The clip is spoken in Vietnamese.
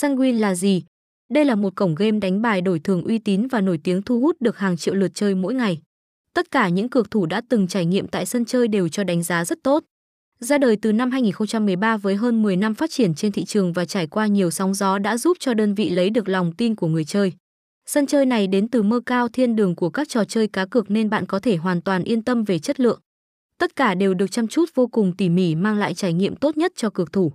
Sanguin là gì? Đây là một cổng game đánh bài đổi thường uy tín và nổi tiếng thu hút được hàng triệu lượt chơi mỗi ngày. Tất cả những cược thủ đã từng trải nghiệm tại sân chơi đều cho đánh giá rất tốt. Ra đời từ năm 2013 với hơn 10 năm phát triển trên thị trường và trải qua nhiều sóng gió đã giúp cho đơn vị lấy được lòng tin của người chơi. Sân chơi này đến từ mơ cao thiên đường của các trò chơi cá cược nên bạn có thể hoàn toàn yên tâm về chất lượng. Tất cả đều được chăm chút vô cùng tỉ mỉ mang lại trải nghiệm tốt nhất cho cược thủ.